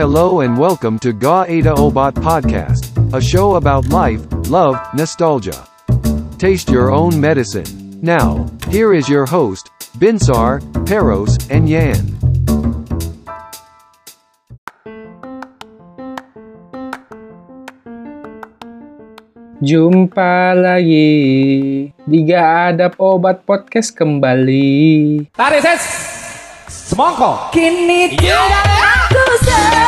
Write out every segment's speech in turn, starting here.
Hello and welcome to Ga Ada Obat Podcast, a show about life, love, nostalgia. Taste your own medicine. Now, here is your host, Binsar, Peros, and Yan. Jumpa lagi di Gak Adab Obat Podcast kembali. Tarik ses Semongko Kini tidak aku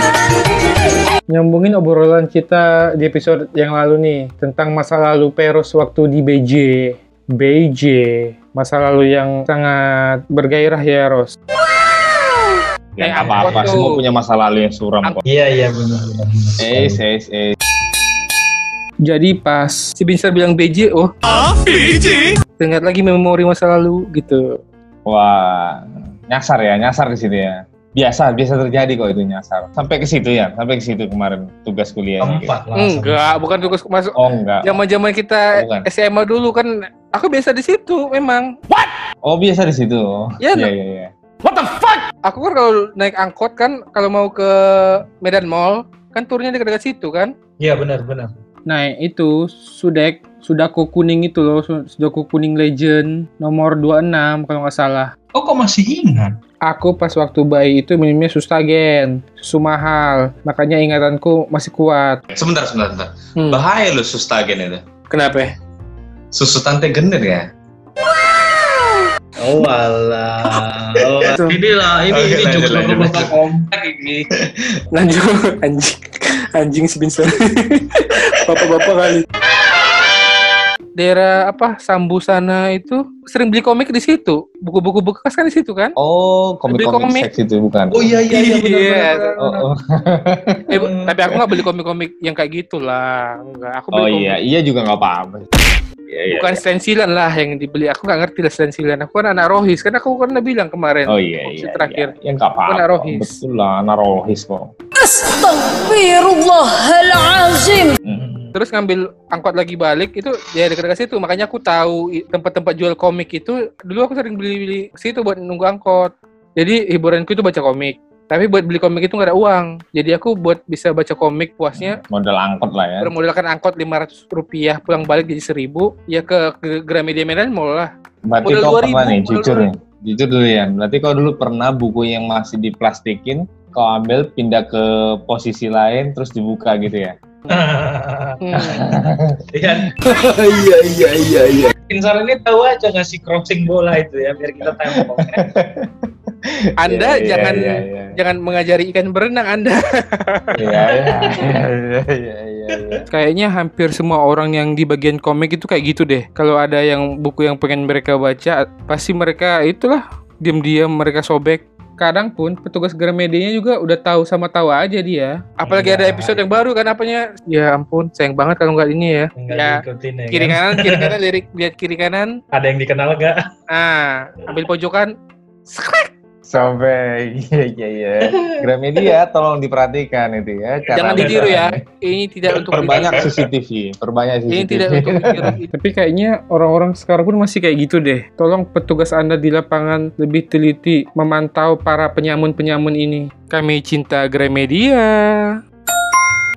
Nyambungin obrolan kita di episode yang lalu nih tentang masa lalu Peros waktu di BJ. BJ, masa lalu yang sangat bergairah ya Ros. Ya Eh, apa-apa, aku tuh- semua punya masa lalu yang suram kok. Iya iya benar benar. Eh, eh, eh. Jadi pas si Binsar bilang BJ, oh BJ? Teringat lagi memori masa lalu gitu. Wah, nyasar ya, nyasar di situ ya. Biasa, biasa terjadi kok itu nyasar. Sampai ke situ ya, sampai ke situ kemarin tugas kuliah. Empat langsung. Enggak, bukan tugas masuk. Oh enggak. Zaman-zaman kita Bukan. SMA dulu kan aku biasa di situ memang. Oh biasa di situ. Iya, iya, no. iya. iya. Aku kan kalau naik angkot kan kalau mau ke Medan Mall kan turunnya dekat-dekat situ kan. Iya benar benar. Nah itu Sudek Sudako kuning itu loh Su- Sudako kuning legend nomor 26 kalau nggak salah. Oh kok masih ingat? Aku pas waktu bayi itu minumnya sustagen, susu mahal, makanya ingatanku masih kuat. Sebentar, sebentar, sebentar. Hmm. Bahaya loh sustagen itu. Kenapa? Susu tante gender ya? Oh alah. Oh, Itu. inilah ini Oke, ini lanjut, juga lanjut, kompak ini. Lanjut anjing anjing Vincent. Bapak-bapak kali. Daerah apa Sambu sana itu sering beli komik di situ. Buku-buku bekas kan di situ kan? Oh, Beli komik-komik komik. seks itu bukan? Oh iya iya iya benar Iya. benar, benar. Oh, oh. Eh, tapi aku nggak beli komik-komik yang kayak gitulah. Enggak, aku beli Oh komik. iya, iya juga nggak apa-apa. Iya, iya. Bukan stensilan lah yang dibeli. Aku nggak ngerti lah stensilan. Aku kan anak rohis. Kan aku kan udah bilang kemarin. Oh iya, Opsi iya. terakhir. Iya. Ya nggak apa-apa. Anak rohis. Betul lah, anak rohis kok. Astaghfirullahalazim. Terus ngambil angkot lagi balik itu ya dekat-dekat situ. Makanya aku tahu tempat-tempat jual komik itu. Dulu aku sering beli-beli ke situ buat nunggu angkot. Jadi hiburanku itu baca komik. Tapi buat beli komik itu nggak ada uang. Jadi aku buat bisa baca komik puasnya Modal angkot lah ya. bermodalkan angkot 500 rupiah pulang balik jadi 1000 ya ke, ke Gramedia Medan Mall lah. Berarti Modal kau 2000, pernah nih, jujur nih. Jujur dulu ya. Berarti kau dulu pernah buku yang masih diplastikin, kau ambil pindah ke posisi lain terus dibuka gitu ya. Hmm. Iya. Iya iya iya iya. Pinsar ini tahu aja ngasih crossing bola itu ya biar kita tahu. Anda Iya, iya, jangan iya, iya. jangan mengajari ikan berenang Anda. Iya iya. Kayaknya hampir semua orang yang di bagian komik itu kayak gitu deh. Kalau ada yang buku yang pengen mereka baca, pasti mereka itulah diam-diam mereka sobek. Kadang pun petugas Gramedianya juga udah tahu sama tahu aja dia. Apalagi ada Iya. episode yang baru kan apanya? Ya ampun, sayang banget kalau nggak ini ya. Enggak Ya, ya. kiri kan? kanan, kiri kanan, lirik lihat kiri kanan. Ada yang dikenal enggak? Ah, ambil pojokan. Skrek. Sampai iya iya iya. Gramedia tolong diperhatikan itu ya. cara Jangan ditiru ya. Ini tidak untuk Perbanyak ditiru. CCTV, perbanyak CCTV. Ini tidak untuk ditiru. Tapi kayaknya orang-orang sekarang pun masih kayak gitu deh. Tolong petugas Anda di lapangan lebih teliti memantau para penyamun-penyamun ini. Kami cinta Gramedia.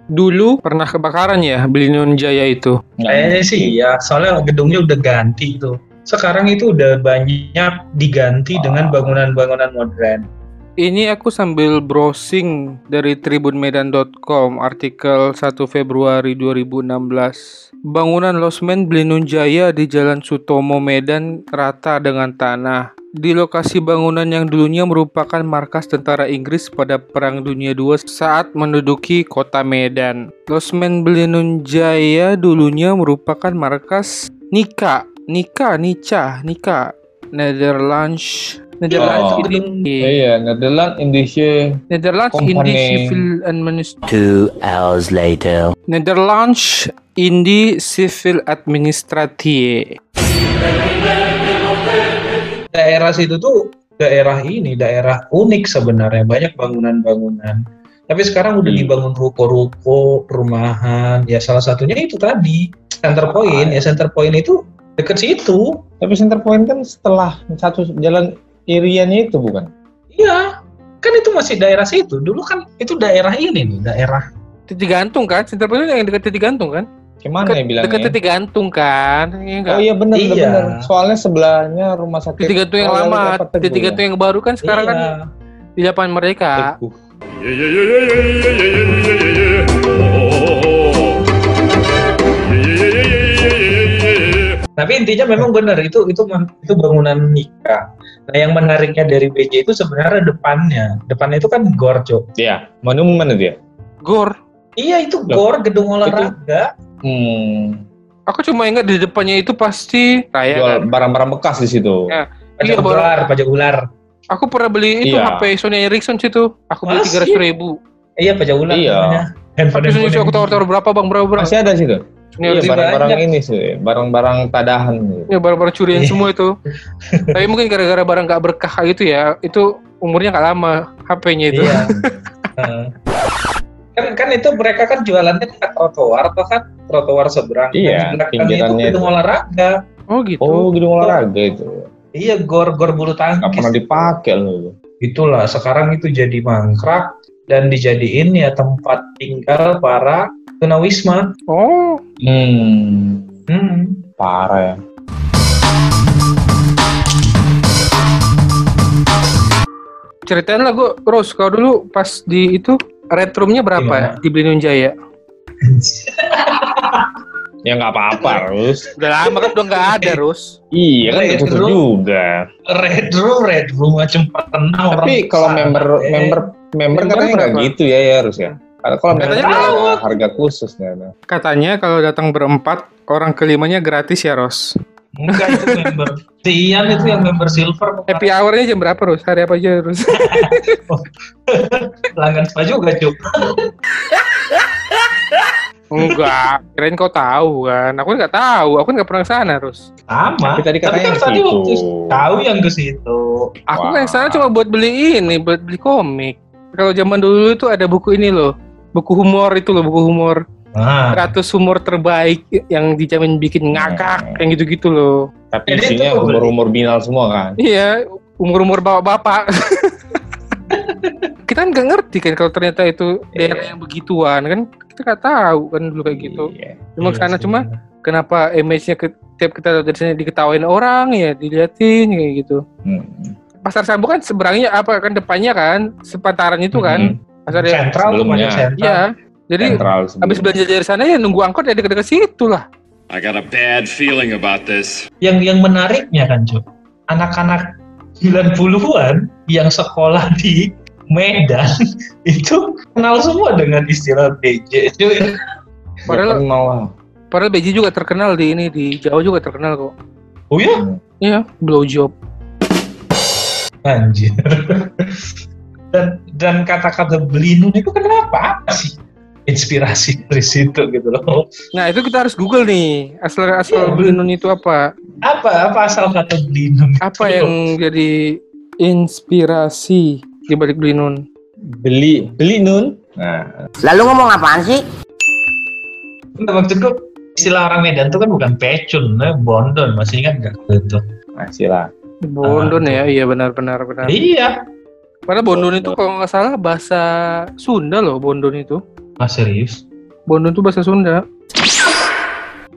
Dulu pernah kebakaran ya Belinun Jaya itu. Kayaknya sih ya, soalnya gedungnya udah ganti tuh. Sekarang itu udah banyak diganti dengan bangunan-bangunan modern. Ini aku sambil browsing dari tribunmedan.com artikel 1 Februari 2016. Bangunan losmen Belinun Jaya di Jalan Sutomo Medan rata dengan tanah. Di lokasi bangunan yang dulunya merupakan markas tentara Inggris pada Perang Dunia II saat menduduki kota Medan. Losmen Belinun Jaya dulunya merupakan markas Nika, Nika, Nica, Nika, Netherlands, Netherlands Oh. ini. Iya, Netherlands, Indonesia. Netherlands. Indie Civil Administration. Two hours later. Netherlands Indie Civil Administratie. Daerah situ tuh daerah ini, daerah unik sebenarnya, banyak bangunan-bangunan. Tapi sekarang udah Hmm. dibangun ruko-ruko, perumahan. Ya salah satunya itu tadi, Center Point. Ya Center Point itu deket situ. Tapi center point kan setelah satu jalan Irian itu bukan? Iya, kan itu masih daerah situ. Dulu kan itu daerah ini nih, daerah Titik gantung kan? Center Point yang dekat titik gantung kan? Gimana ya bilangnya? Dekat titik gantung kan? Iya enggak? Oh iya benar Iya. benar. Soalnya sebelahnya rumah sakit. Titik gantung yang Oh, lama, titik ya? gantung yang baru kan sekarang kan Iya. di lapangan mereka. Teguh. Tapi intinya memang benar itu itu itu bangunan nikah. Nah yang menariknya dari BJ itu sebenarnya depannya. Depannya itu kan gor, Cok. Iya, monumen itu ya. Gor. Iya itu Loh, gor gedung olahraga. Hmm. Aku cuma ingat di depannya itu pasti raya Jual kan. barang-barang bekas di situ. Ya. Pajak Iya, ular, pajak ular. Aku pernah beli itu Iya. HP Sony Ericsson situ. Aku beli Masih? tiga ratus ribu. Iya pajak ular Iya. namanya. Handphone Tapi Sony Ericsson aku tawar-tawar berapa bang? Berapa berapa? Masih ada situ. Iya, Ericsson. barang-barang banyak. ini sih, barang-barang tadahan. gitu. Ya barang-barang curian Iya. semua itu. Tapi mungkin gara-gara barang gak berkah gitu ya, itu umurnya gak lama HP-nya itu. Iya. Heeh. kan kan itu mereka kan jualannya dekat trotoar atau kan trotoar seberang. Iya, Nah, di pinggirannya itu gedung itu. olahraga. Oh gitu. Oh, gedung olahraga itu. Iya, gor gor bulu Gak tangkis. pernah dipakai loh. Itulah sekarang itu jadi mangkrak dan dijadiin ya tempat tinggal para tunawisma. Oh, Hmm, Hmm. parah ya. ceritain lah gue, Rose. Kalau dulu pas di itu red roomnya berapa ya Gimana? di Blinun Jaya? Ya nggak apa-apa, Rus. Udah lama kan udah nggak ada, Rose. Iya kan Red tutup room. juga. Red room, red room macam pernah orang. Tapi kalau member member member Member katanya nggak gitu ya ya harus ya. Kalau kalau member Katanya ada harga khusus ada. Katanya kalau datang berempat, orang kelimanya gratis ya, Ros. enggak itu member. Si Ian itu yang member silver. Happy hour-nya jam berapa, Ros? Hari apa aja, Ros? pelanggan spa juga, Cuk. Enggak, kirain kau tahu kan. Aku nggak tahu, aku nggak pernah ke sana, Ros. Sama. Tapi tadi katanya kan tadi situ. waktu tahu yang ke situ. Aku nggak ke sana cuma buat beli ini, buat beli komik. Kalau zaman dulu itu ada buku ini loh, buku humor itu loh, buku humor. Nah, 100 humor terbaik yang dijamin bikin ngakak, yang gitu-gitu loh. Tapi Jadi isinya umur-umur binal semua kan. Iya, umur-umur bapak-bapak. kita kan nggak ngerti kan kalau ternyata itu daerah yang begituan kan kita nggak tahu kan dulu kayak gitu. Iya. Cuma iya karena cuma kenapa image-nya ke, tiap kita dari sini diketawain orang ya diliatin kayak gitu. Hmm. Pasar Sambu kan seberangnya apa kan depannya kan sepantaran itu kan Hmm. pasar ya. sentral Sebelumnya. rumahnya sentral. Iya. Jadi Sentral habis belanja dari sana ya nunggu angkot ya dekat-dekat situ lah. I got a bad feeling about this. Yang yang menariknya kan, Cuk. Anak-anak 90-an yang sekolah di Medan itu kenal semua dengan istilah BJ. Cuy. Ya, Padahal kenal padahal BJ juga terkenal di ini di Jawa juga terkenal kok. Oh ya? Iya, blow job. Anjir. dan dan kata-kata belinun itu kenapa apa sih? Inspirasi dari situ gitu loh. Nah, itu kita harus Google nih. Asal asal Iya. belinun itu apa? Apa apa asal kata belinun? Apa itu? yang jadi inspirasi di balik belinun? Beli beli nun. Nah, Lalu ngomong apaan sih? Enggak maksudku istilah orang Medan itu kan bukan pecun, nah, bondon masih ingat nggak itu? masih lah. Bondon ya, iya benar benar. Iya. Padahal Bondon itu kalau nggak salah bahasa Sunda loh, Bondon itu. Ah serius? Bondon itu bahasa Sunda.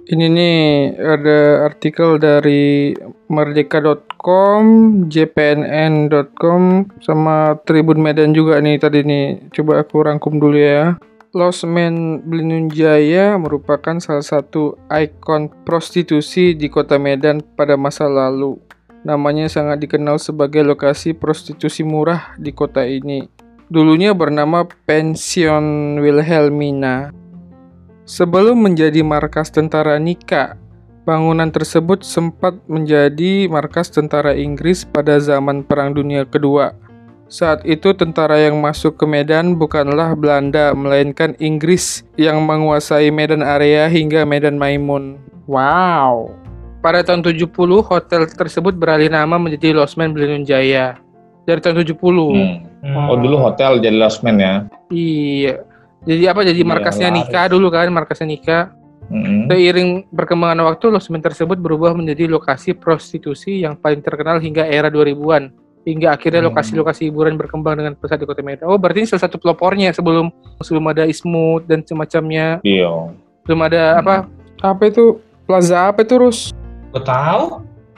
Ini nih ada artikel dari merdeka.com, jpnn.com, sama Tribun Medan juga nih tadi nih. Coba aku rangkum dulu ya. Losmen Blinunjaya merupakan salah satu ikon prostitusi di kota Medan pada masa lalu. Namanya sangat dikenal sebagai lokasi prostitusi murah di kota ini. Dulunya bernama Pension Wilhelmina. Sebelum menjadi markas tentara Nika, bangunan tersebut sempat menjadi markas tentara Inggris pada zaman Perang Dunia Kedua. Saat itu tentara yang masuk ke Medan bukanlah Belanda, melainkan Inggris yang menguasai Medan area hingga Medan Maimun. Wow. Pada tahun 70, hotel tersebut beralih nama menjadi Losmen Blinunjaya. Dari tahun 70. Hmm. Oh dulu hotel jadi losmen ya. Iya. Jadi apa? Jadi Iya, markasnya laris. Nika dulu kan, markasnya Nika. Mm-mm. Seiring perkembangan waktu, losmen tersebut berubah menjadi lokasi prostitusi yang paling terkenal hingga era 2000-an. hingga akhirnya Hmm. lokasi-lokasi hiburan berkembang dengan pesat di kota Medan. Oh, berarti ini salah satu pelopornya sebelum sebelum ada Ismut dan semacamnya. Iya. Belum ada Hmm. apa? Apa itu? Plaza apa itu, Rus? Gue tahu,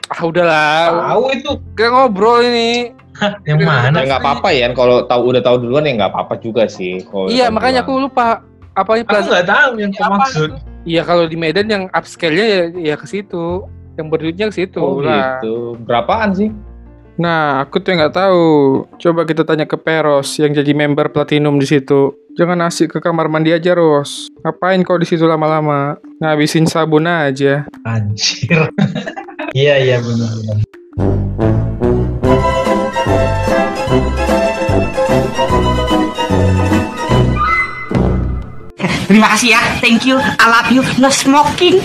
Ah, udahlah. tahu itu Kita ngobrol ini. yang mana? Ya nggak apa-apa ya, kalau tahu udah tahu duluan ya nggak apa-apa juga sih. Iya, makanya aku duluan. lupa apa ini Aku nggak tahu yang kau Apa maksud. Iya, kalau di Medan yang upscale-nya ya, ya ke situ. Yang berduitnya ke situ Oh lah. gitu. Berapaan sih? Nah, aku tuh nggak tahu. Coba kita tanya ke Peros yang jadi member platinum di situ. Jangan asik ke kamar mandi aja, Ros. Ngapain kau di situ lama-lama? Ngabisin sabun aja. Anjir. Iya iya benar-benar. Terima kasih ya, thank you, I love you, no smoking.